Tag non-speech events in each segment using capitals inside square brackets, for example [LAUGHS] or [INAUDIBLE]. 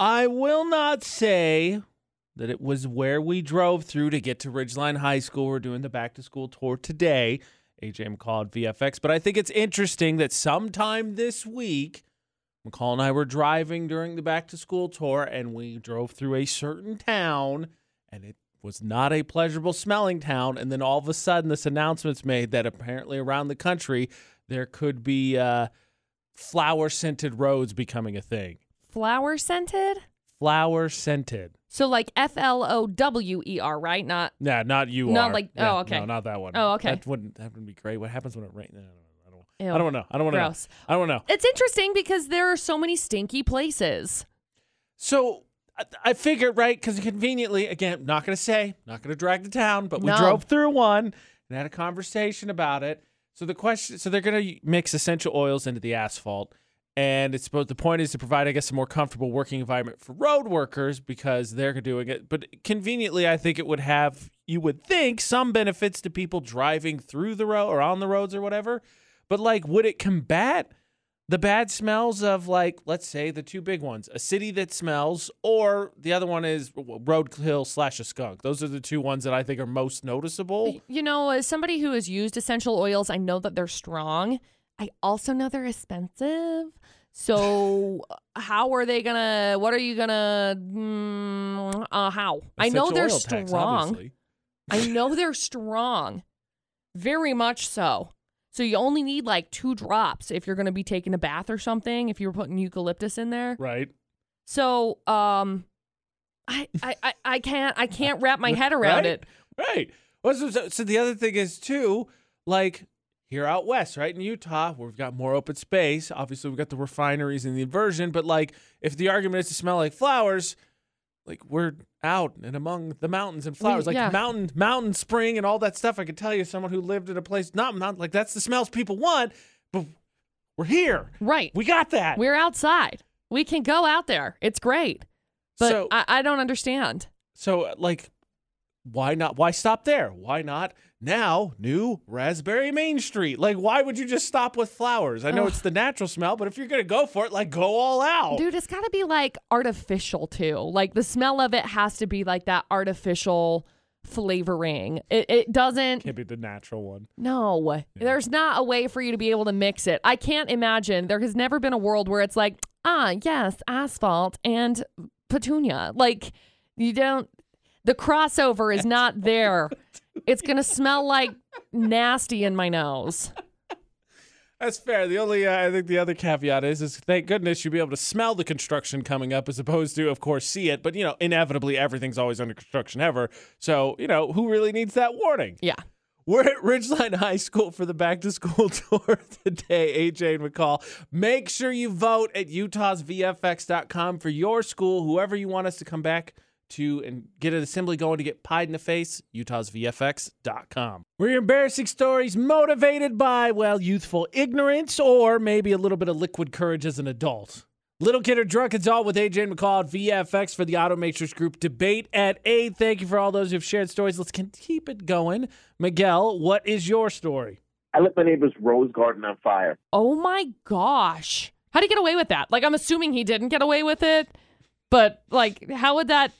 I will not say that it was where we drove through to get to Ridgeline High School. We're doing the back to school tour today. AJ McCall at VFX. But I think it's interesting that sometime this week, McCall and I were driving during the back to school tour and we drove through a certain town and it was not a pleasurable smelling town. And then all of a sudden, this announcement's made that apparently around the country, there could be uh, flower scented roads becoming a thing. Flower scented? Flower scented. So like F L O W E R, right? Not Yeah, not you Not are. like- Yeah, oh, okay. No, not that one. Oh, okay. That wouldn't that would be great. What happens when it rains? I don't, Ew. I don't know. I don't want to know. gross. I don't know. It's interesting because there are so many stinky places. So I, I figured, right? Because conveniently, again, not going to say, not going to drag the town, but we No. drove through one and had a conversation about it. So the question, so they're going to mix essential oils into the asphalt, and it's supposed. The point is to provide, I guess, a more comfortable working environment for road workers because they're doing it. But conveniently, I think it would have, you would think, some benefits to people driving through the road or on the roads or whatever. But like, would it combat? the bad smells of like let's say the two big ones a city that smells or the other one is roadkill slash a skunk those are the two ones that i think are most noticeable You know, as somebody who has used essential oils, I know that they're strong. I also know they're expensive. So how are they gonna? What are you gonna? Mm, uh, how? I know they're tax, strong. obviously. I know they're strong, very much so. So you only need like two drops if you're gonna be taking a bath or something. If you were putting eucalyptus in there. right So um, I I I, can't I can't wrap my [LAUGHS] head around Right? it. right well, so, so the other thing is too like here out west right in utah where we've got more open space obviously we've got the refineries and the inversion but like if the argument is to smell like flowers like we're out and among the mountains and flowers, like yeah. mountain, mountain spring, and all that stuff. I could tell you, someone who lived in a place not not like that's the smells people want, but we're here. Right. We got that. We're outside. We can go out there. It's great. But so, I, I don't understand. so like, why not? Why stop there? Why not now? New Raspberry Main Street. Like, why would you just stop with flowers? I know Ugh. it's the natural smell, but if you're gonna go for it, like, go all out. Dude, it's got to be like artificial too. Like the smell of it has to be like that artificial flavoring. It, it doesn't. Can't be the natural one. No, there's not a way for you to be able to mix it. I can't imagine. There has never been a world where it's like, ah, yes, asphalt and petunia. Like, you don't, the crossover is not there. [LAUGHS] It's going to smell like nasty in my nose. That's fair. The only, uh, I think, the other caveat is, is thank goodness you'll be able to smell the construction coming up, as opposed to, of course, see it. But you know, inevitably, everything's always under construction ever. So you know, who really needs that warning? Yeah. We're at Ridgeline High School for the back to school [LAUGHS] tour today. AJ and McCall. Make sure you vote at utahsvfx.com for your school, whoever you want us to come back to and get an assembly going to get pied in the face, utahsvfx.com. We're your embarrassing stories motivated by, well, youthful ignorance or maybe a little bit of liquid courage as an adult. Little Kid or Drunk Adult with AJ and McCall at VFX for the Automatrix Group debate at 8. Thank you for all those who've shared stories. Let's con- keep it going. Miguel, what is your story? I lit my neighbor's rose garden on fire. Oh my gosh. How'd he get away with that? Like, I'm assuming he didn't get away with it, but like, how would that?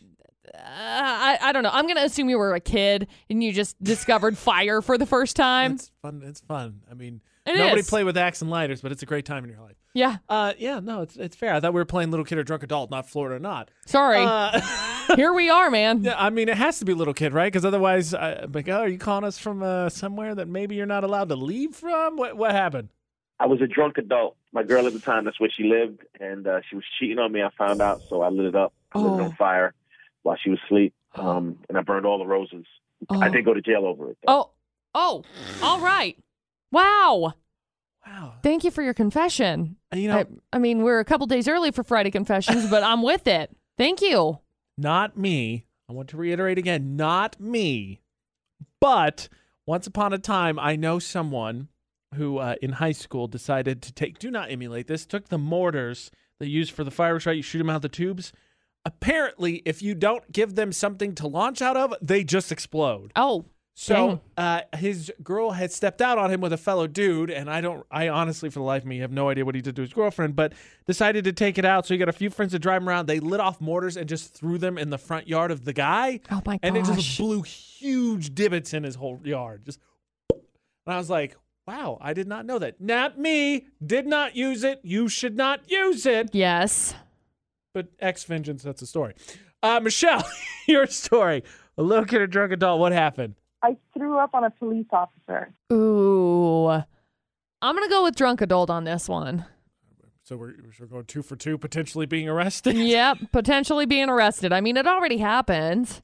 Uh, I I don't know. I'm gonna assume you were a kid and you just discovered [LAUGHS] fire for the first time. It's fun. It's fun. I mean, It nobody is. play with axe and lighters, but it's a great time in your life. Yeah. Uh, yeah, no, it's it's fair. I thought we were playing Little Kid or Drunk Adult, not Florida or not. Sorry. Uh, [LAUGHS] Here we are, man. yeah, I mean, it has to be Little Kid, right? Because otherwise, I, like, oh, are you calling us from uh, somewhere that maybe you're not allowed to leave from? What what happened? I was a drunk adult. My girl at the time, that's where she lived, and uh, she was cheating on me. I found out, so I lit it up. I lit it Oh. on fire while she was asleep, um, and I burned all the roses. Oh. I did go to jail over it. Though. Oh. Oh. All right. Wow. Wow. Thank you for your confession. You know, I, I mean, we're a couple days early for Friday confessions, but I'm with it. Thank you. not me. I want to reiterate again, not me. But once upon a time, I know someone who uh, in high school decided to take, do not emulate this, took the mortars they use for the fireworks, right? You shoot them out the tubes. Apparently, if you don't give them something to launch out of, they just explode. Oh. So uh, his girl had stepped out on him with a fellow dude, and I don't, I honestly, for the life of me, have no idea what he did to his girlfriend, but decided to take it out. So he got a few friends to drive him around. They lit off mortars and just threw them in the front yard of the guy. Oh my And it just blew huge divots in his whole yard. Just, and I was like, wow, I did not know that. Not me. Did not use it. You should not use it. Yes. But X Vengeance, that's a story. Uh, Michelle, [LAUGHS] your story. A little kid, a drunk adult. What happened? I threw up on a police officer. Ooh. I'm going to go with drunk adult on this one. So we're, we're going two for two, potentially being arrested. [LAUGHS] yep. Potentially being arrested. I mean, it already happened.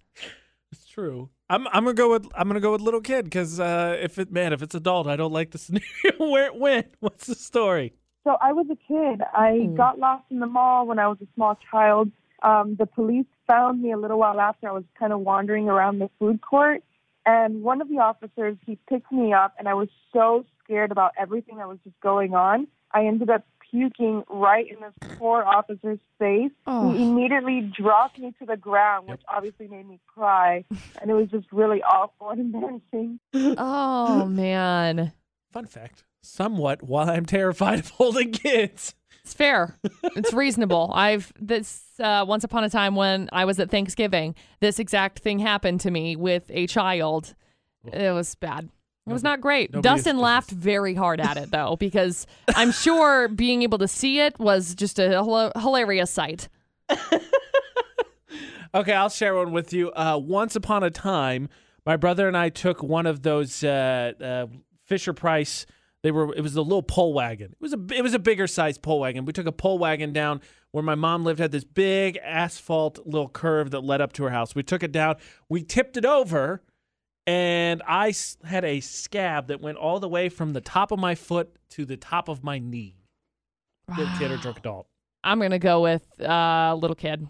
It's true. I'm I'm gonna go with I'm gonna go with little kid because uh, if it man if it's adult I don't like the [LAUGHS] scenario where it went. What's the story? So I was a kid. I Hmm. got lost in the mall when I was a small child. Um, the police found me a little while after I was kind of wandering around the food court. And one of the officers, he picked me up, and I was so scared about everything that was just going on. I ended up puking right in this poor officer's face. Oh. He immediately dropped me to the ground, which obviously made me cry. [LAUGHS] And it was just really awful and embarrassing. Oh, man. Fun fact: somewhat while I'm terrified of [LAUGHS] holding kids. It's fair. It's reasonable. [LAUGHS] I've this uh, once upon a time when I was at Thanksgiving, this exact thing happened to me with a child. It was bad. It was not great. nobody Dustin laughed very hard at it though, because I'm [LAUGHS] sure being able to see it was just a hila- hilarious sight. Okay, I'll share one with you. Uh, once upon a time, my brother and I took one of those uh, uh, Fisher Price. They were. It was a little pole wagon. It was a. It was a bigger size pole wagon. We took a pole wagon down where my mom lived. Had this big asphalt little curve that led up to her house. We took it down. We tipped it over, and I had a scab that went all the way from the top of my foot to the top of my knee. Little kid or drunk adult. I'm gonna go with uh, little kid.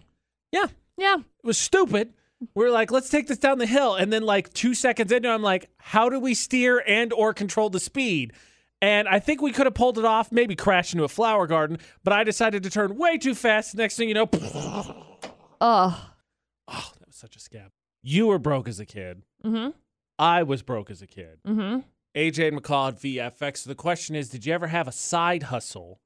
Yeah, Yeah. it was stupid. We are like, let's take this down the hill, and then like two seconds into, it, I'm like, how do we steer and or control the speed? And I think we could have pulled it off, maybe crashed into a flower garden, but I decided to turn way too fast. Next thing you know, [LAUGHS] oh, Ugh. that was such a scab. You were broke as a kid. Mm-hmm. I was broke as a kid. Mm-hmm. AJ and McCall at VFX. So the question is, did you ever have a side hustle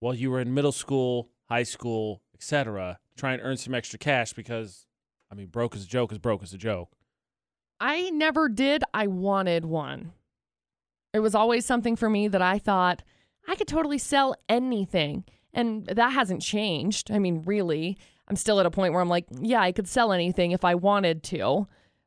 while you were in middle school, high school, etc., to try and earn some extra cash? Because I mean, broke as a joke is broke as a joke. I never did. I wanted one. It was always something for me that I thought I could totally sell anything. And that hasn't changed. I mean, really, I'm still at a point where I'm like, yeah, I could sell anything if I wanted to.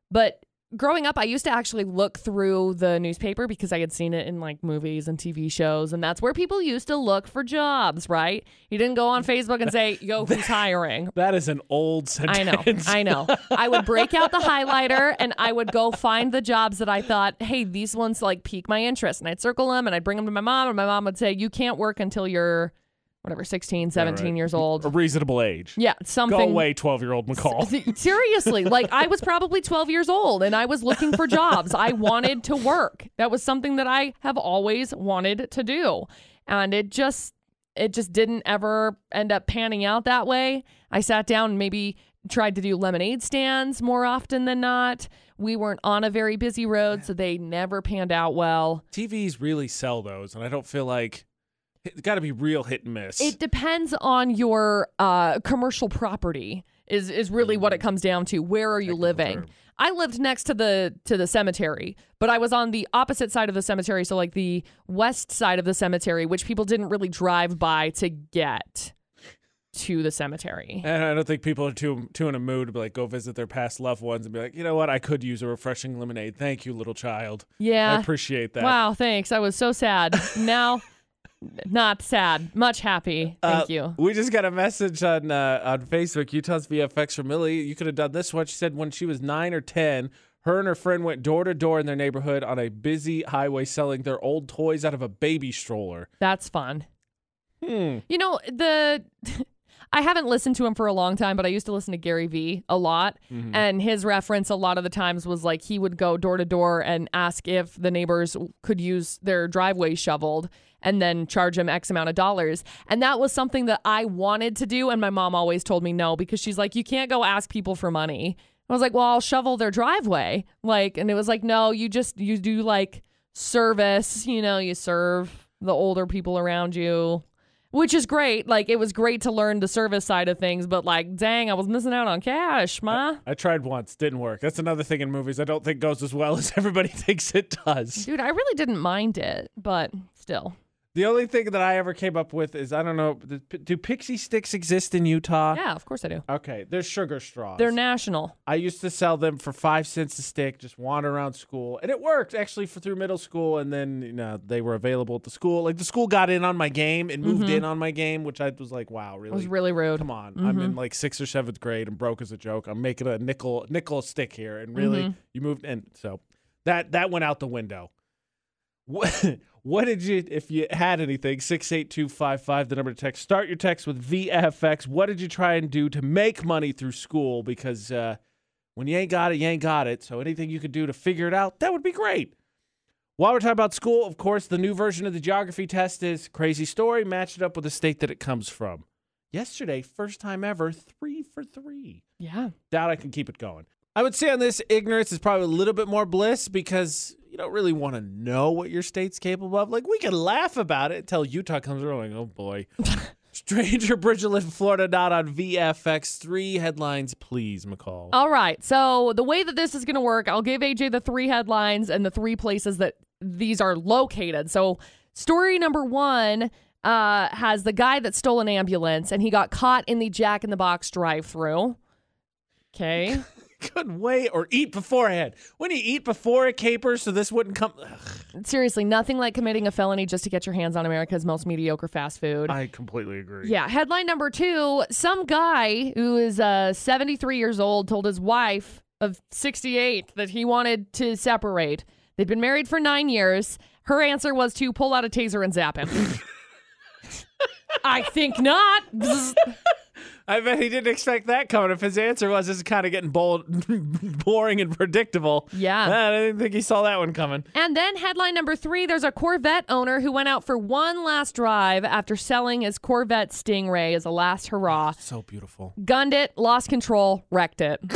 But growing up, I used to actually look through the newspaper because I had seen it in like movies and TV shows. And that's where people used to look for jobs, right? You didn't go on Facebook and say, yo, who's [LAUGHS] hiring? That is an old sentence. I know. I know. I would break out the highlighter and I would go find the jobs that I thought, hey, these ones like pique my interest. And I'd circle them and I'd bring them to my mom. And my mom would say, you can't work until you're whatever, 16, 17 right. years old A reasonable age. Yeah, something. Go away, 12 year old McCall. [LAUGHS] S- Seriously, like I was probably 12 years old and I was looking for jobs. I [LAUGHS] wanted to work. That was something that I have always wanted to do. And it just it just didn't ever end up panning out that way. I sat down and maybe tried to do lemonade stands more often than not. We weren't on a very busy road, so they never panned out well. TVs really sell those, and I don't feel like it's got to be real hit and miss. It depends on your uh, commercial property. Is is really what it comes down to. Where are you Technical living? term. I lived next to the to the cemetery, but I was on the opposite side of the cemetery, so like the west side of the cemetery, which people didn't really drive by to get to the cemetery. and I don't think people are too too in a mood to be like go visit their past loved ones and be like, you know what, I could use a refreshing lemonade. Thank you, little child. Yeah, I appreciate that. Wow, thanks. I was so sad. Now not sad, much happy. Thank Uh, you. We just got a message on uh, on Facebook. Utah's VFX from Millie. You could have done this one. She said when she was nine or ten, her and her friend went door to door in their neighborhood on a busy highway selling their old toys out of a baby stroller. That's fun. Hmm. You know, the [LAUGHS] I haven't listened to him for a long time, but I used to listen to Gary Vee a lot. And his reference a lot of the times was like he would go door to door and ask if the neighbors could use their driveway shoveled and then charge him X amount of dollars. And that was something that I wanted to do. And my mom always told me no because she's like, you can't go ask people for money. I was like, well, I'll shovel their driveway. Like, and it was like, no, you just, you do like service, you know, you serve the older people around you, which is great. Like, it was great to learn the service side of things, but like, dang, I was missing out on cash, ma. I tried once, didn't work. That's another thing in movies I don't think goes as well [LAUGHS] as everybody thinks it does. Dude, I really didn't mind it, but still. The only thing that I ever came up with is I don't know. Do pixie sticks exist in Utah? Yeah, of course I do. Okay, they're sugar straws. They're national. I used to sell them for five cents a stick, just wander around school, and it worked actually for through middle school. And then you know they were available at the school. Like the school got in on my game and moved mm-hmm. in on my game, which I was like, wow, really? It was really rude. Come on, I'm in mm-hmm. like sixth or seventh grade and broke as a joke. I'm making a nickel nickel stick here, and really, mm-hmm. you moved in. So that that went out the window. What, [LAUGHS] what did you, if you had anything, 68255, the number to text. Start your text with VFX. What did you try and do to make money through school? Because uh, when you ain't got it, you ain't got it. So anything you could do to figure it out, that would be great. While we're talking about school, of course, the new version of the geography test is crazy story. Match it up with the state that it comes from. Yesterday, first time ever, three for three. Yeah. Doubt I can keep it going. I would say on this, ignorance is probably a little bit more bliss because you don't really want to know what your state's capable of. Like, we can laugh about it until Utah comes around, like, oh boy. [LAUGHS] Stranger Bridgeland, Florida, not on VFX. Three headlines, please, McCall. All right. So the way that this is going to work, I'll give AJ the three headlines and the three places that these are located. So story number one uh, has the guy that stole an ambulance and he got caught in the Jack in the Box drive-through. Okay. [LAUGHS] Couldn't wait or eat beforehand. When you eat before a caper, so this wouldn't come. Ugh, Seriously, nothing like committing a felony just to get your hands on America's most mediocre fast food. I completely agree. Yeah, headline number two some guy who is uh, 73 years old told his wife of 68 that he wanted to separate. They'd been married for nine years. Her answer was to pull out a taser and zap him. [LAUGHS] I think not. [LAUGHS] I bet he didn't expect that coming. If his answer was, "This is kind of getting bold, [LAUGHS] boring, and predictable." Yeah. I didn't think he saw that one coming. And then headline number three there's a Corvette owner who went out for one last drive after selling his Corvette Stingray as a last hurrah. So beautiful. Gunned it, lost control, wrecked it. [LAUGHS]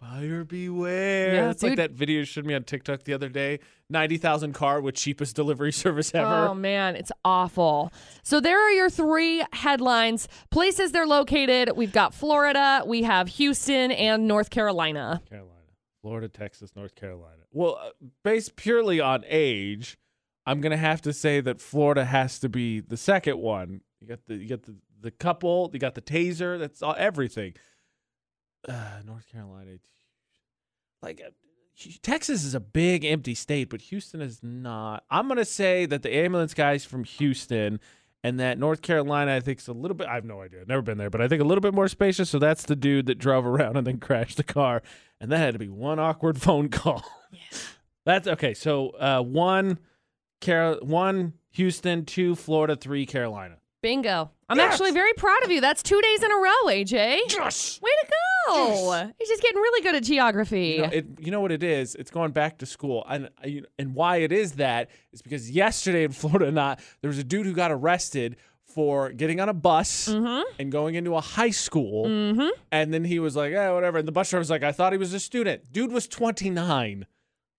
Buyer beware. Yeah, it's like that video you showed me on TikTok the other day. Ninety thousand car with cheapest delivery [LAUGHS] service ever. Oh man, it's awful. So there are your three headlines. Places they're located. We've got Florida, we have Houston, and North Carolina. Carolina, Florida, Texas, North Carolina. Well, uh, based purely on age, I'm gonna have to say that Florida has to be the second one. You got the you got the the couple. You got the taser. That's all everything. Uh, North Carolina, like. Uh, Texas is a big empty state, but Houston is not. I'm gonna say that the ambulance guys from Houston and that North Carolina, I think, is a little bit. I have no idea, never been there, but I think a little bit more spacious. So that's the dude that drove around and then [LAUGHS] crashed the car, and that had to be one awkward [LAUGHS] phone call. That's okay. So uh, one, Carol, one Houston, two Florida, three Carolina. Bingo. I'm Yes! actually very proud of you. That's two days in a row, AJ. Yes. Way to go. He's just getting really good at geography. You know, it, you know what it is? It's going back to school, and uh, and why it is that is because yesterday in [LAUGHS] Florida, not there was a dude who got arrested for getting on a bus mm-hmm. and going into a high school, mm-hmm. and then he was like, "Yeah, whatever." And the bus driver was like, "I thought he was a student." Dude was 29.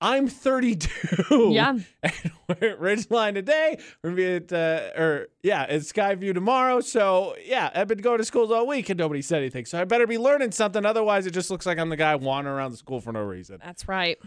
I'm 32. Yeah. [LAUGHS] And we're at Ridgeline today. We're gonna be at, uh, or yeah, at Skyview tomorrow. So yeah, I've been going to schools all week and nobody said anything. So I better be learning something. Otherwise, it just looks like I'm the guy wandering around the school for no reason. That's right.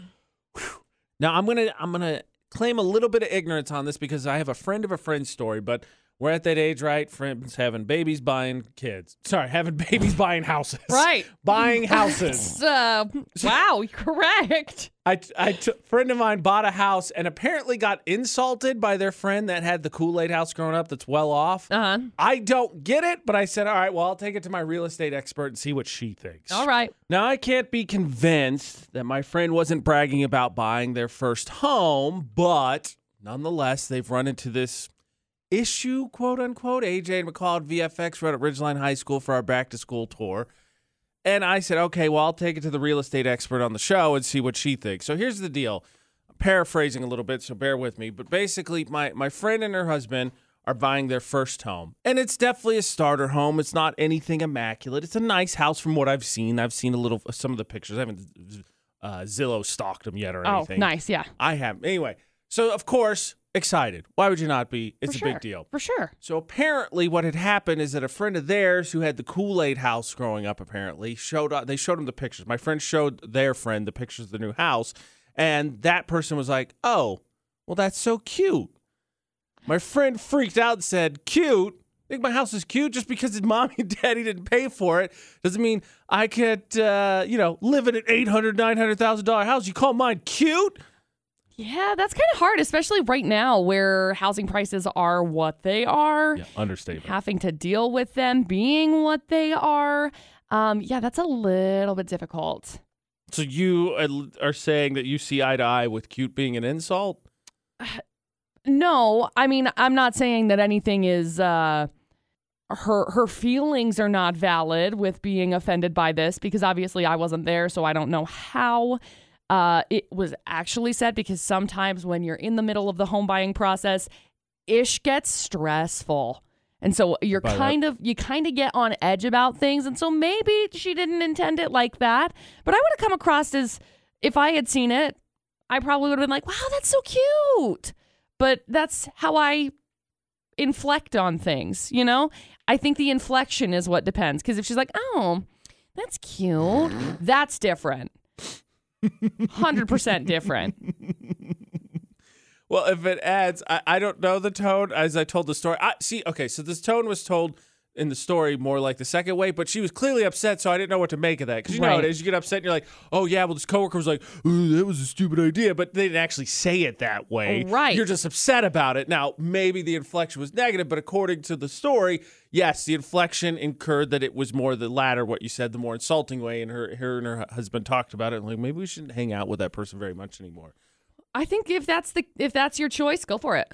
Now I'm gonna I'm gonna claim a little bit of ignorance on this because I have a friend of a friend story, but we're at that age, right? Friends having babies, buying kids. Sorry, having [LAUGHS] babies, buying houses. Right. Buying houses. [LAUGHS] Uh, wow, correct. I, I t- friend of mine bought a house and apparently got insulted by their friend that had the Kool Aid house growing up that's well off. Uh huh. I don't get it, but I said, all right, well, I'll take it to my real estate expert and see what she thinks. All right. Now, I can't be convinced that my friend wasn't bragging about buying their first home, but nonetheless, they've run into this issue, quote unquote. AJ and McCall at VFX were at Ridgeline High School for our back to school tour. And I said, okay, well, I'll take it to the real estate expert on the show and see what she thinks. So here's the deal. I'm paraphrasing a little bit, so bear with me. But basically, my, my friend and her husband are buying their first home. And it's definitely a starter home. It's not anything immaculate. It's a nice house from what I've seen. I've seen a little some of the pictures. I haven't uh, Zillow stalked them yet or anything. Oh, anything. nice. Yeah. I have. Anyway, so of course, excited. Why would you not be? It's For a big deal. For sure. So apparently, what had happened is that a friend of theirs who had the Kool Aid house growing up, apparently showed up. They showed him the pictures. My friend showed their friend the pictures of the new house, and that person was like, "Oh, well, that's so cute." My friend freaked out and said, "Cute." Think my house is cute just because his [LAUGHS] mommy and daddy didn't pay for it doesn't mean I could, uh, you know, live in an eight hundred, nine hundred thousand dollar house. You call mine cute? Yeah, that's kind of hard, especially right now where housing prices are what they are. Yeah, understatement. having to deal with them being what they are. Um, yeah, that's a little bit difficult. So you are- saying that you see eye to eye with cute being an insult? [SIGHS] No, I mean, I'm not saying that anything is uh her her feelings are not valid with being offended by this because obviously I wasn't there, so I don't know how uh it was actually said because sometimes when you're in the middle of the home buying process, ish gets stressful. And so you're Buy that. kind of you kind of get on edge about things and so maybe she didn't intend it like that, but I would have come across as if I had seen it, I probably would have been like, "Wow, that's so cute." but that's how I inflect on things, you know? I think the inflection is what depends. Because if she's like, oh, that's cute, that's different. 100% different. Well, if it adds, I, I don't know the tone as I told the story. I see. Okay, so this tone was told in the story more like the second way, but she was clearly upset, so I didn't know what to make of that. Because you know Right. is, you get upset, and you're like, "Oh yeah, well this coworker was like, "Ooh, that was a stupid idea," but they didn't actually say it that way. Right. You're just upset about it. Now, maybe the inflection was negative, but according to the story, yes, the inflection incurred that it was more the latter, what you said, the more insulting way, and her, her and her husband talked about it, and like maybe we shouldn't hang out with that person very much anymore. I think if that's the if that's your choice, go for it.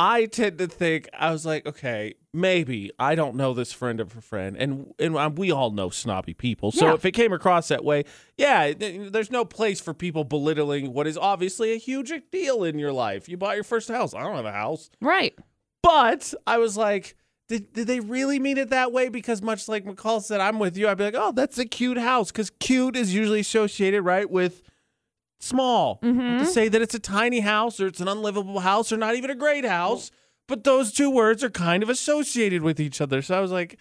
I tend to think I was like, okay, maybe I don't know this friend of a friend, and and we all know snobby people. So Yeah. if it came across that way, yeah, there's no place for people belittling what is obviously a huge deal in your life. You bought your first house. I don't have a house, Right. but I was like. Did, did they really mean it that way? Because much like McCall said, I'm with you. I'd be like, oh, that's a cute house. Because cute is usually associated, right, with small. Mm-hmm. To say that it's a tiny house or it's an unlivable house or not even a great house, but those two words are kind of associated with each other. So I was like,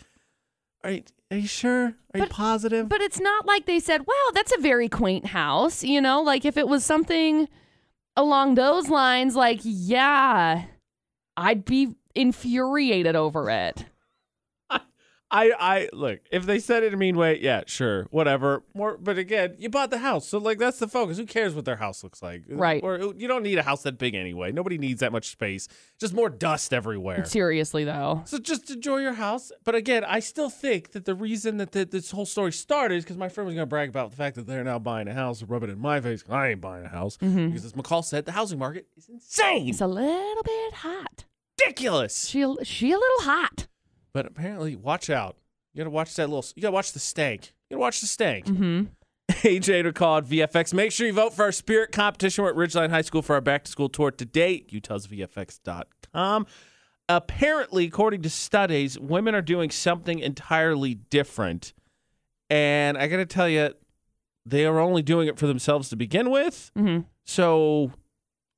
are you, are you sure? Are you positive? But it's not like they said, wow, that's a very quaint house. You know, like if it was something along those lines, like, yeah, I'd be infuriated over it. I, I look, if they said it in a mean way, yeah, sure, whatever. More, but again, you bought the house, so like that's the focus. Who cares what their house looks like? Right. Or you don't need a house that big anyway. Nobody needs that much space. Just more dust everywhere. Seriously, though. So just enjoy your house. But again, I still think that the reason that th- this whole story started is because my friend was going to brag about the fact that they're now buying a house and rub it in my face. I ain't buying a house. Mm-hmm. Because as McCall said, the housing market is insane. It's a little bit hot. ridiculous. She she a little hot. But apparently, watch out. You got to watch that little, you got to watch the stank. You got to watch the stank. Mm-hmm. AJ to call at VFX. Make sure you vote for our spirit competition. We're at Ridgeline High School for our back to school tour today. UtahsVFX.com. Apparently, according to studies, women are doing something entirely different. And I got to tell you, they are only doing it for themselves to begin with. Mm-hmm. So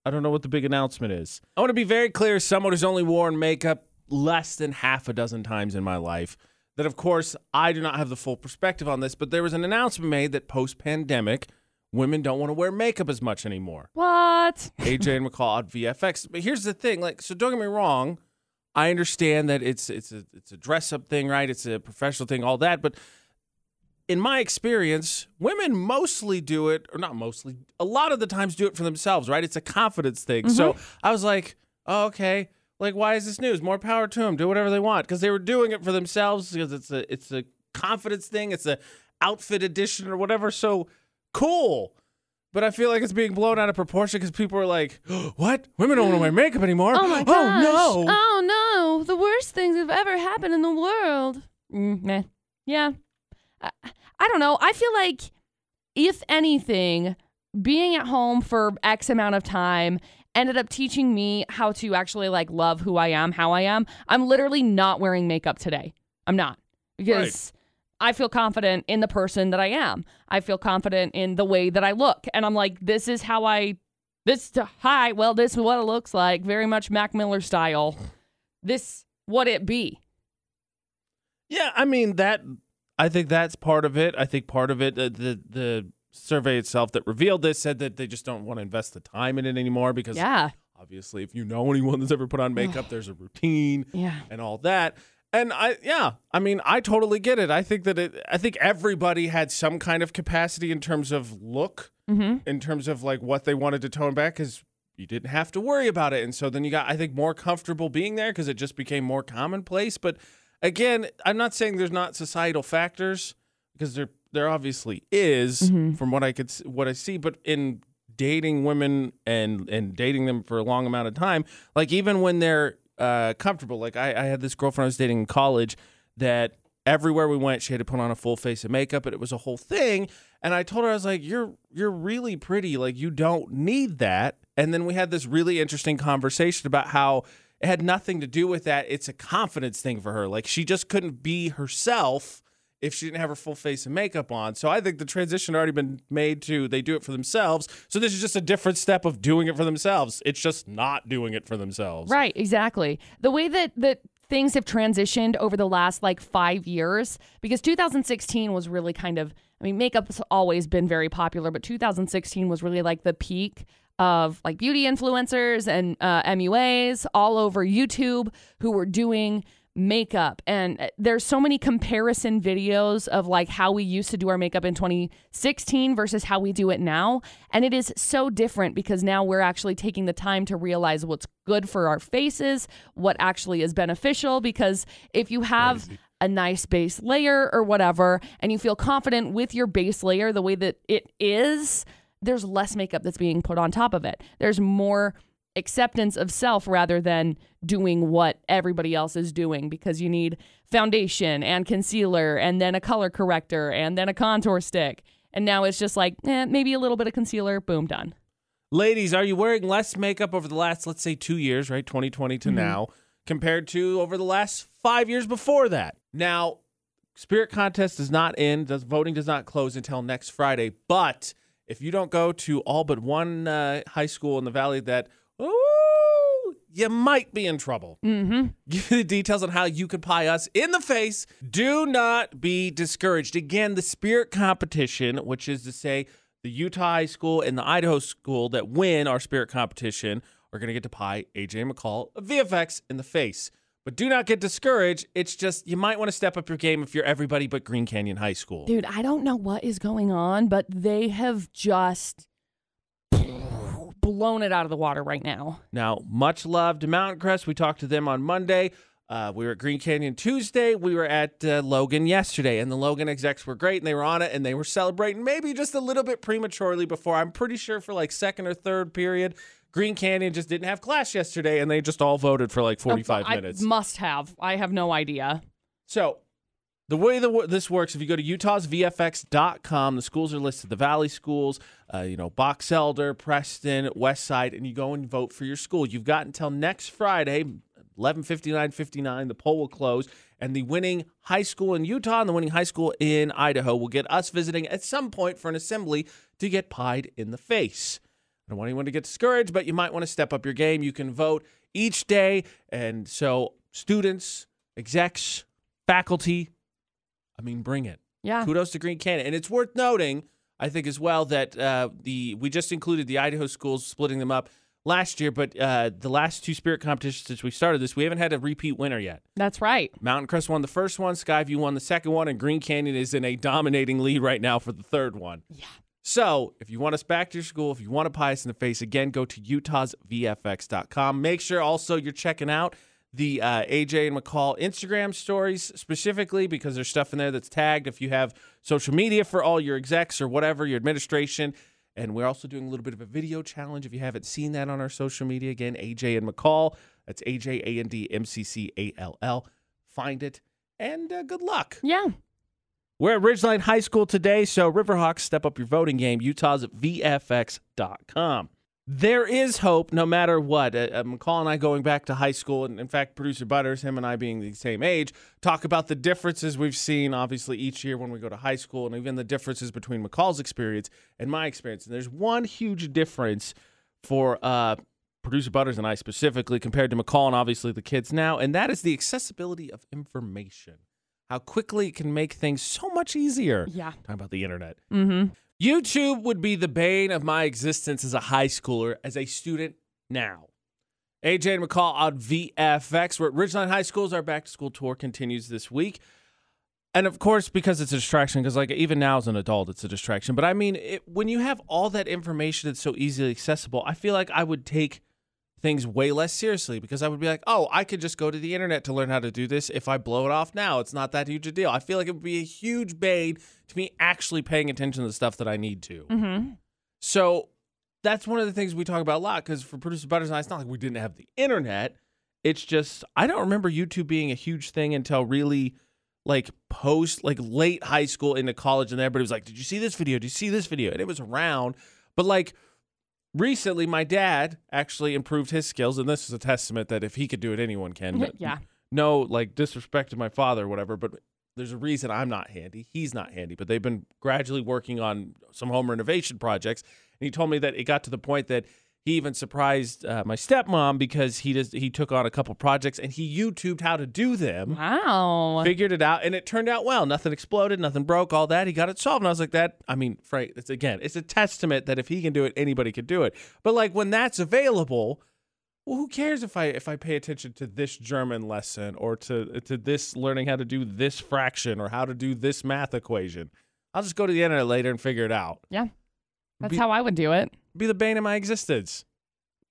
I don't know what the big announcement is. I want to be very clear someone who's only worn makeup less than half a dozen times in my life. That, of course, I do not have the full perspective on this, but there was an announcement made that post pandemic, women don't want to wear makeup as much anymore. What? [LAUGHS] AJ and McCall at VFX. But here's the thing, like, so don't get me wrong. I understand that it's it's a it's a dress up thing, right? It's a professional thing, all that. But in my experience, women mostly do it, or not mostly, a lot of the times do it for themselves, right? It's a confidence thing. So mm-hmm. I was like, oh, okay, like why is this news? More power to them. Do whatever they want because they were doing it for themselves because it's a it's a confidence thing. It's a outfit edition or whatever. So cool. But I feel like it's being blown out of proportion because people are like, [GASPS] "What? Women don't want to wear makeup anymore." Oh my gosh. Oh no! Oh no. The worst things that have ever happened in the world. Mm, meh. Yeah. I, I don't know. I feel like, if anything, being at home for X amount of time ended up teaching me how to actually like love who I am, how I am. I'm literally not wearing makeup today. I'm not because I feel confident in the person that I am. I feel confident in the way that I look. And I'm like, this is how I, this, hi, well, this is what it looks like. Very much Mac Miller style. This, what it be. Yeah, I mean that. I think that's part of it. I think part of it, uh, the the survey itself that revealed this said that they just don't want to invest the time in it anymore because Yeah. obviously, if you know anyone that's ever put on makeup, [SIGHS] there's a routine Yeah. and all that. And I, yeah, I mean, I totally get it. I think that it. I think everybody had some kind of capacity in terms of look, Mm-hmm. in terms of like what they wanted to tone back, because you didn't have to worry about it, and so then you got, I think, more comfortable being there because it just became more commonplace. But again, I'm not saying there's not societal factors because there there obviously is Mm-hmm. from what I could what I see, but in dating women and and dating them for a long amount of time, like even when they're uh, comfortable, like I, I had this girlfriend I was dating in college that everywhere we went, she had to put on a full face of makeup, and it was a whole thing. And I told her I was like, "You're you're really pretty. Like you don't need that." And then we had this really interesting conversation about how it had nothing to do with that. It's a confidence thing for her. Like she just couldn't be herself if she didn't have her full face of makeup on. So I think the transition already been made to they do it for themselves. So this is just a different step of doing it for themselves. It's just not doing it for themselves. Right, exactly. The way that that things have transitioned over the last like 5 years because 2016 was really kind of I mean makeup's always been very popular, but 2016 was really like the peak of like beauty influencers and uh, MUAs all over YouTube who were doing makeup. And uh, there's so many comparison videos of like how we used to do our makeup in 2016 versus how we do it now. And it is so different because now we're actually taking the time to realize what's good for our faces what actually is beneficial. Because if you have a nice base layer or whatever and you feel confident with your base layer the way that it is there's less makeup that's being put on top of it. There's more acceptance of self rather than doing what everybody else is doing because you need foundation and concealer and then a color corrector and then a contour stick. And now it's just like, eh, maybe a little bit of concealer, boom, done. Ladies, are you wearing less makeup over the last, let's say, two years, right? 2020 to now, compared to over the last five years before that? Now, Spirit Contest does not end, does, voting does not close until next Friday. But if you don't go to all but one uh, high school in the Valley that, ooh, you might be in trouble. Mm-hmm. [LAUGHS] Give you the details on how you could pie us in the face. Do not be discouraged. Again, the spirit competition, which is to say the Utah High School and the Idaho School that win our spirit competition, are going to get to pie AJ McCall of VFX in the face. But do not get discouraged. It's just you might want to step up your game if you're everybody but Green Canyon High School. Dude, I don't know what is going on, but they have just blown it out of the water right now. Now, much love to Mountain Crest. We talked to them on Monday. Uh, we were at Green Canyon Tuesday. We were at uh, Logan yesterday, and the Logan execs were great, and they were on it, and they were celebrating maybe just a little bit prematurely before. I'm pretty sure for like second or third period, Green Canyon just didn't have class yesterday, and they just all voted for like 45 I minutes. must have. I have no idea. So, the way that this works, if you go to utahsvfx.com, the schools are listed: the Valley schools, uh, you know, Box Elder, Preston, West Side, and you go and vote for your school. You've got until next Friday, 11:59:59. The poll will close, and the winning high school in Utah and the winning high school in Idaho will get us visiting at some point for an assembly to get pied in the face. I don't want anyone to get discouraged, but you might want to step up your game. You can vote each day, and so students, execs, faculty, I mean, bring it. Yeah. Kudos to Green Canyon, and it's worth noting, I think, as well that uh, the we just included the Idaho schools, splitting them up last year, but uh, the last two spirit competitions since we started this, we haven't had a repeat winner yet. That's right. Mountain Crest won the first one, Skyview won the second one, and Green Canyon is in a dominating lead right now for the third one. Yeah. So, if you want us back to your school, if you want to pie us in the face, again, go to utahsvfx.com. Make sure also you're checking out the uh, AJ and McCall Instagram stories specifically because there's stuff in there that's tagged. If you have social media for all your execs or whatever, your administration. And we're also doing a little bit of a video challenge. If you haven't seen that on our social media, again, AJ and McCall. That's AJ A N D M C C A L L. Find it and uh, good luck. Yeah. We're at Ridgeline High School today, so Riverhawks, step up your voting game. Utah's VFX.com. there is hope no matter what. Uh, uh, McCall and I going back to high school, and in fact, producer Butters, him and I being the same age, talk about the differences we've seen, obviously, each year when we go to high school, and even the differences between McCall's experience and my experience. And there's one huge difference for uh, producer Butters and I specifically compared to McCall and obviously the kids now, and that is the accessibility of information. How quickly it can make things so much easier. Yeah. Talking about the internet. Mm-hmm. YouTube would be the bane of my existence as a high schooler, as a student now. AJ McCall on VFX. We're at Ridgeline High Schools. Our back to school tour continues this week. And of course, because it's a distraction, because like even now as an adult, it's a distraction. But I mean, it, when you have all that information that's so easily accessible, I feel like I would take things way less seriously because I would be like, oh, I could just go to the internet to learn how to do this. If I blow it off now, it's not that huge a deal. I feel like it would be a huge bane to me actually paying attention to the stuff that I need to. Mm-hmm. So that's one of the things we talk about a lot because for producer Butters and I, it's not like we didn't have the internet. It's just I don't remember YouTube being a huge thing until really like post like late high school into college, and everybody was like, "Did you see this video? Did you see this video?" And it was around, but like recently, my dad actually improved his skills, and this is a testament that if he could do it, anyone can. But [LAUGHS] yeah. no like disrespect to my father or whatever, but there's a reason I'm not handy. He's not handy, but they've been gradually working on some home renovation projects. And he told me that it got to the point that he even surprised uh, my stepmom because he just he took on a couple projects and he YouTubed how to do them, Wow. figured it out, and it turned out well. Nothing exploded, nothing broke, all that. He got it solved, and I was like, that. I mean, Frank, it's again, it's a testament that if he can do it, anybody can do it. But like when that's available, well, who cares if I if I pay attention to this German lesson or to to this learning how to do this fraction or how to do this math equation? I'll just go to the internet later and figure it out. Yeah. That's Be- how I would do it. Be the bane of my existence.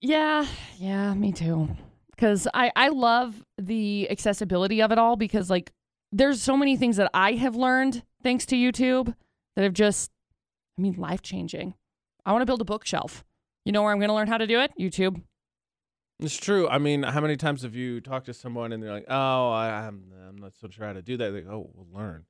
Yeah, yeah, me too. Because I I love the accessibility of it all because like there's so many things that I have learned thanks to YouTube that have just I mean life changing. I want to build a bookshelf. You know where I'm going to learn how to do it? YouTube. It's true. I mean, how many times have you talked to someone and they're like, "Oh, I, I'm I'm not so sure how to do that." They go, "Oh, we'll learn."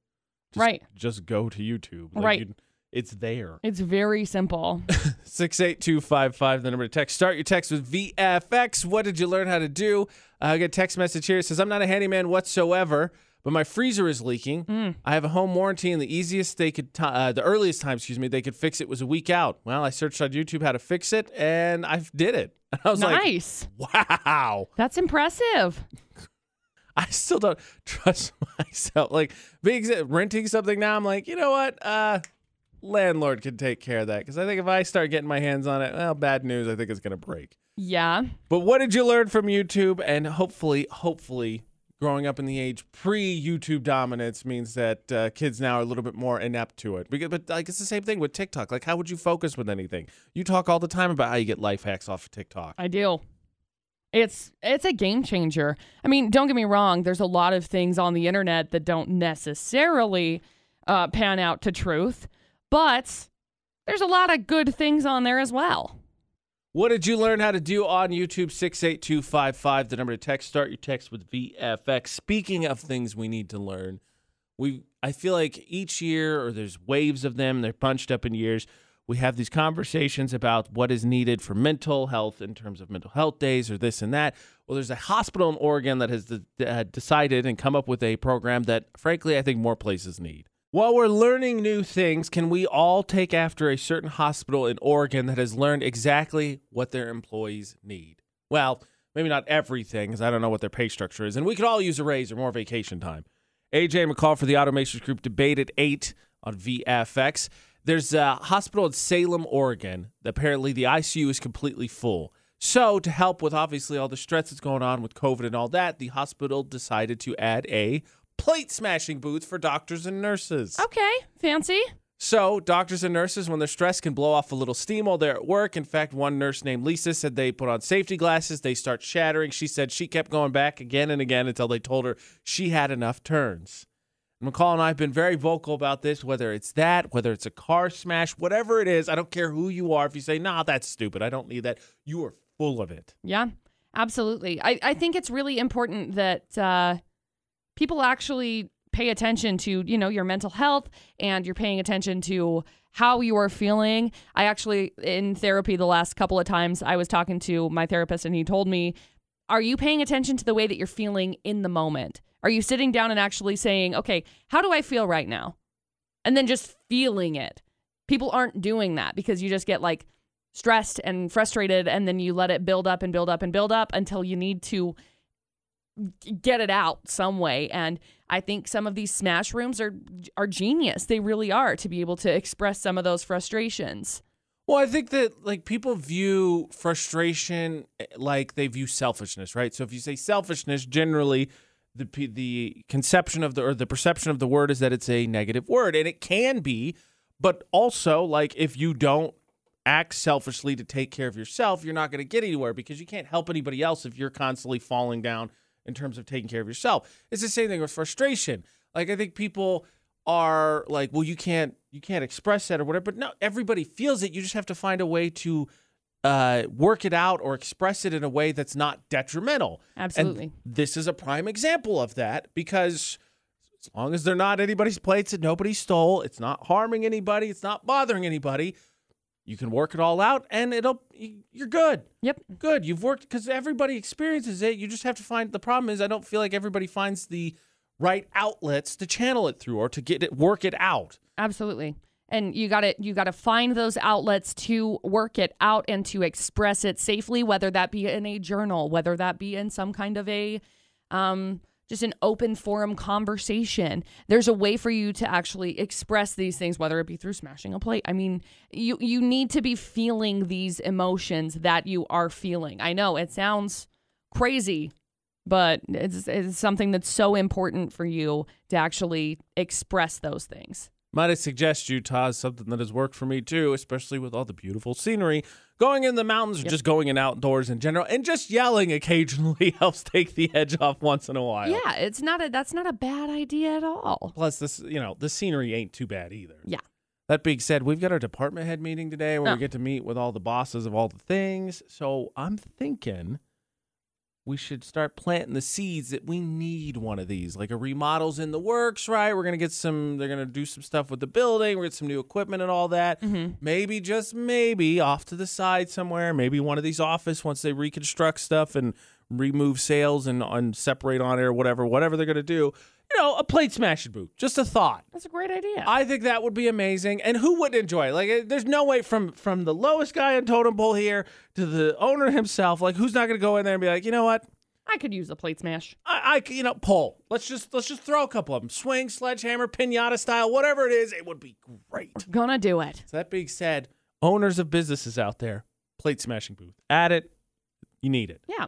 Just, Right. Just go to YouTube. Like, Right. It's there. It's very simple. [LAUGHS] Six eight two five five. The number to text. Start your text with VFX. What did you learn how to do? Uh, I get a text message here. It says, "I'm not a handyman whatsoever." But my freezer is leaking. Mm. I have a home warranty, and the easiest they could, ti uh, the earliest time, excuse me, they could fix it was a week out. Well, I searched on YouTube how to fix it, and I did it. [LAUGHS] I was nice. like, "Wow!" That's impressive. [LAUGHS] I still don't trust myself. Like being renting something now, I'm like, you know what? Uh, landlord can take care of that because I think if I start getting my hands on it, well, bad news. I think it's gonna break. Yeah. But what did you learn from YouTube? And hopefully, hopefully, growing up in the age pre-YouTube dominance means that uh, kids now are a little bit more inept to it. Because, but like it's the same thing with TikTok. Like, how would you focus with anything? You talk all the time about how you get life hacks off of TikTok. I do. It's it's a game changer. I mean, don't get me wrong. There's a lot of things on the internet that don't necessarily uh, pan out to truth, but there's a lot of good things on there as well. What did you learn how to do on YouTube? 68255, the number to text. Start your text with VFX. Speaking of things we need to learn, we I feel like each year, or there's waves of them, they're bunched up in years. We have these conversations about what is needed for mental health in terms of mental health days or this and that. Well, there's a hospital in Oregon that has de- decided and come up with a program that, frankly, I think more places need. While we're learning new things, can we all take after a certain hospital in Oregon that has learned exactly what their employees need? Well, maybe not everything, because I don't know what their pay structure is, and we could all use a raise or more vacation time. AJ McCall for the Automations Group debate at 8 on VFX. There's a hospital in Salem, Oregon. Apparently, the ICU is completely full. So, to help with obviously all the stress that's going on with COVID and all that, the hospital decided to add a plate smashing booth for doctors and nurses. Okay, fancy. So, doctors and nurses, when they're stressed, can blow off a little steam while they're at work. In fact, one nurse named Lisa said they put on safety glasses, they start shattering. She said she kept going back again and again until they told her she had enough turns. McCall and I have been very vocal about this, whether it's that, whether it's a car smash, whatever it is. I don't care who you are. If you say, nah, that's stupid, I don't need that, you are full of it. Yeah, absolutely. I, I think it's really important that uh, people actually pay attention to, you know, your mental health and you're paying attention to how you are feeling. I actually, in therapy, the last couple of times I was talking to my therapist and he told me, Are you paying attention to the way that you're feeling in the moment? Are you sitting down and actually saying, Okay, how do I feel right now? And then just feeling it. People aren't doing that because you just get like stressed and frustrated and then you let it build up and build up and build up until you need to get it out some way. And i think some of these smash rooms are are genius. They really are to be able to express some of those frustrations. Well, I think that like people view frustration eh, like they view selfishness, right? So if you say selfishness, generally the the conception of the or the perception of the word is that it's a negative word, and it can be, but also like if you don't act selfishly to take care of yourself, you're not going to get anywhere because you can't help anybody else if you're constantly falling down in terms of taking care of yourself. It's the same thing with frustration. Like I think people are like, well, you can't you can't express that or whatever. But no, everybody feels it. You just have to find a way to uh, work it out or express it in a way that's not detrimental. Absolutely. And this is a prime example of that because as long as they're not anybody's plates that nobody stole, it's not harming anybody, it's not bothering anybody. You can work it all out, and it'll you're good. yep Good. You've worked because everybody experiences it. You just have to find the problem is I don't feel like everybody finds the right outlets to channel it through or to get it work it out. absolutely and you got to you got to find those outlets to work it out and to express it safely whether that be in a journal whether that be in some kind of a um just an open forum conversation. There's a way for you to actually express these things whether it be through smashing a plate. I mean you you need to be feeling these emotions that you are feeling. I know it sounds crazy but it's, it's something that's so important for you to actually express those things Might I suggest Utah is something that has worked for me too, especially with all the beautiful scenery. Going in the mountains or Yep. just going in outdoors in general, and just yelling occasionally [LAUGHS] helps take the edge off once in a while. Yeah, it's not a that's not a bad idea at all. Plus, this you know the scenery ain't too bad either. Yeah. That being said, we've got our department head meeting today where Oh. we get to meet with all the bosses of all the things. So I'm thinking we should start planting the seeds that we need one of these. Like a remodel's in the works, right? We're gonna get some. They're gonna do some stuff with the building. We get some new equipment and all that. Mm-hmm. Maybe just maybe off to the side somewhere. Maybe one of these office once they reconstruct stuff and remove sales and, and separate on air, or whatever, whatever they're gonna do. Know, a plate smashing booth. Just a thought. That's a great idea. I think that would be amazing, and who wouldn't enjoy it? Like, there's no way from from the lowest guy on totem pole here to the owner himself. Like, who's not going to go in there and be like, you know what? I could use a plate smash. I, I, you know, pull. Let's just let's just throw a couple of them, swing, sledgehammer, pinata style, whatever it is. It would be great. We're Gonna do it. So that being said, owners of businesses out there, plate smashing booth, add it. You need it. Yeah.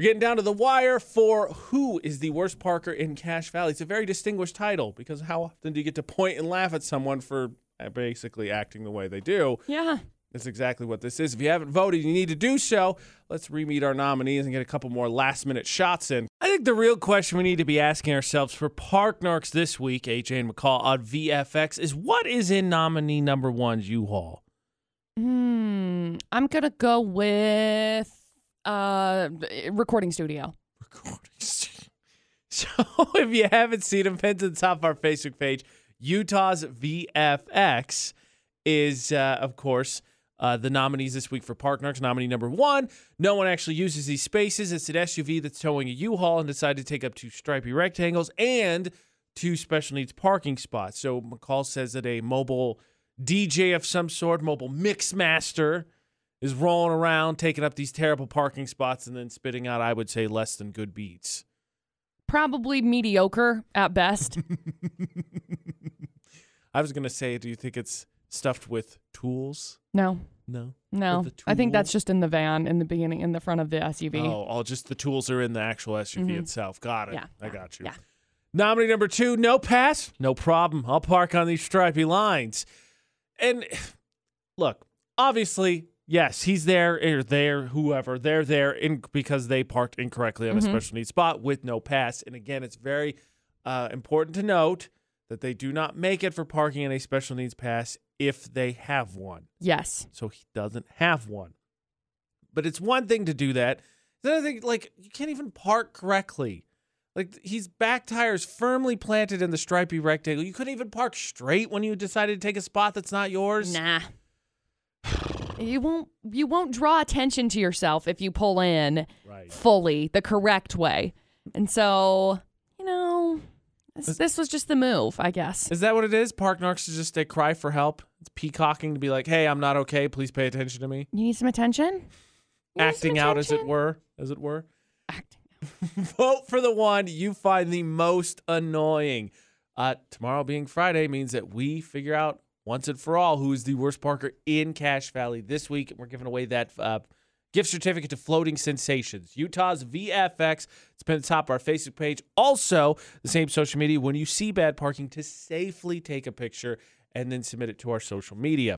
We're getting down to the wire for who is the worst parker in Cache Valley. It's a very distinguished title because how often do you get to point and laugh at someone for basically acting the way they do? Yeah. That's exactly what this is. If you haven't voted, you need to do so. Let's re-meet our nominees and get a couple more last-minute shots in. I think the real question we need to be asking ourselves for Park Narks this week, AJ and McCall on VFX, is what is in nominee number one's U-Haul? Hmm. I'm gonna go with uh recording studio. Recording [LAUGHS] studio. So [LAUGHS] if you haven't seen them, pinned to the top of our Facebook page, Utah's VFX is, uh, of course, uh, the nominees this week for Park Narks. Nominee number one. No one actually uses these spaces. It's an SUV that's towing a U-Haul and decided to take up two stripy rectangles and two special needs parking spots. So McCall says that a mobile DJ of some sort, mobile mix master, is rolling around taking up these terrible parking spots and then spitting out, I would say, less than good beats. Probably mediocre at best. [LAUGHS] I was gonna say, do you think it's stuffed with tools? no. No. No. I think that's just in the van in the beginning in the front of the SUV. Oh, all just the tools are in the actual SUV Mhm. itself. Got it. Yeah, I yeah, got you. yeah. Nominee number two, no pass, no problem. I'll park on these stripy lines. And [SIGHS] look, obviously, yes, he's there or there, whoever they're there in because they parked incorrectly on a Mhm. special needs spot with no pass. And again, it's very uh, important to note that they do not make it for parking in a special needs pass if they have one. Yes. so he doesn't have one. But it's one thing to do that. The other thing, like you can't even park correctly. Like he's back tires firmly planted in the stripy rectangle. You couldn't even park straight when you decided to take a spot that's not yours. Nah. [SIGHS] [SIGHS] [SIGHS] You won't you won't draw attention to yourself if you pull in Right. fully the correct way. And so, you know, this, this was just the move, I guess. Is that what it is? Park narcs is just a cry for help. It's peacocking to be like, "Hey, I'm not okay. Please pay attention to me." You need some attention? You need some Acting out, as it were, as it were. Acting. [LAUGHS] Vote for the one you find the most annoying. Uh, tomorrow being Friday means that we figure out once and for all who is the worst parker in Cache Valley this week. We're giving away that uh, gift certificate to Floating Sensations, Utah's VFX. It's been at the top of our Facebook page. Also, the same social media when you see bad parking to safely take a picture and then submit it to our social media.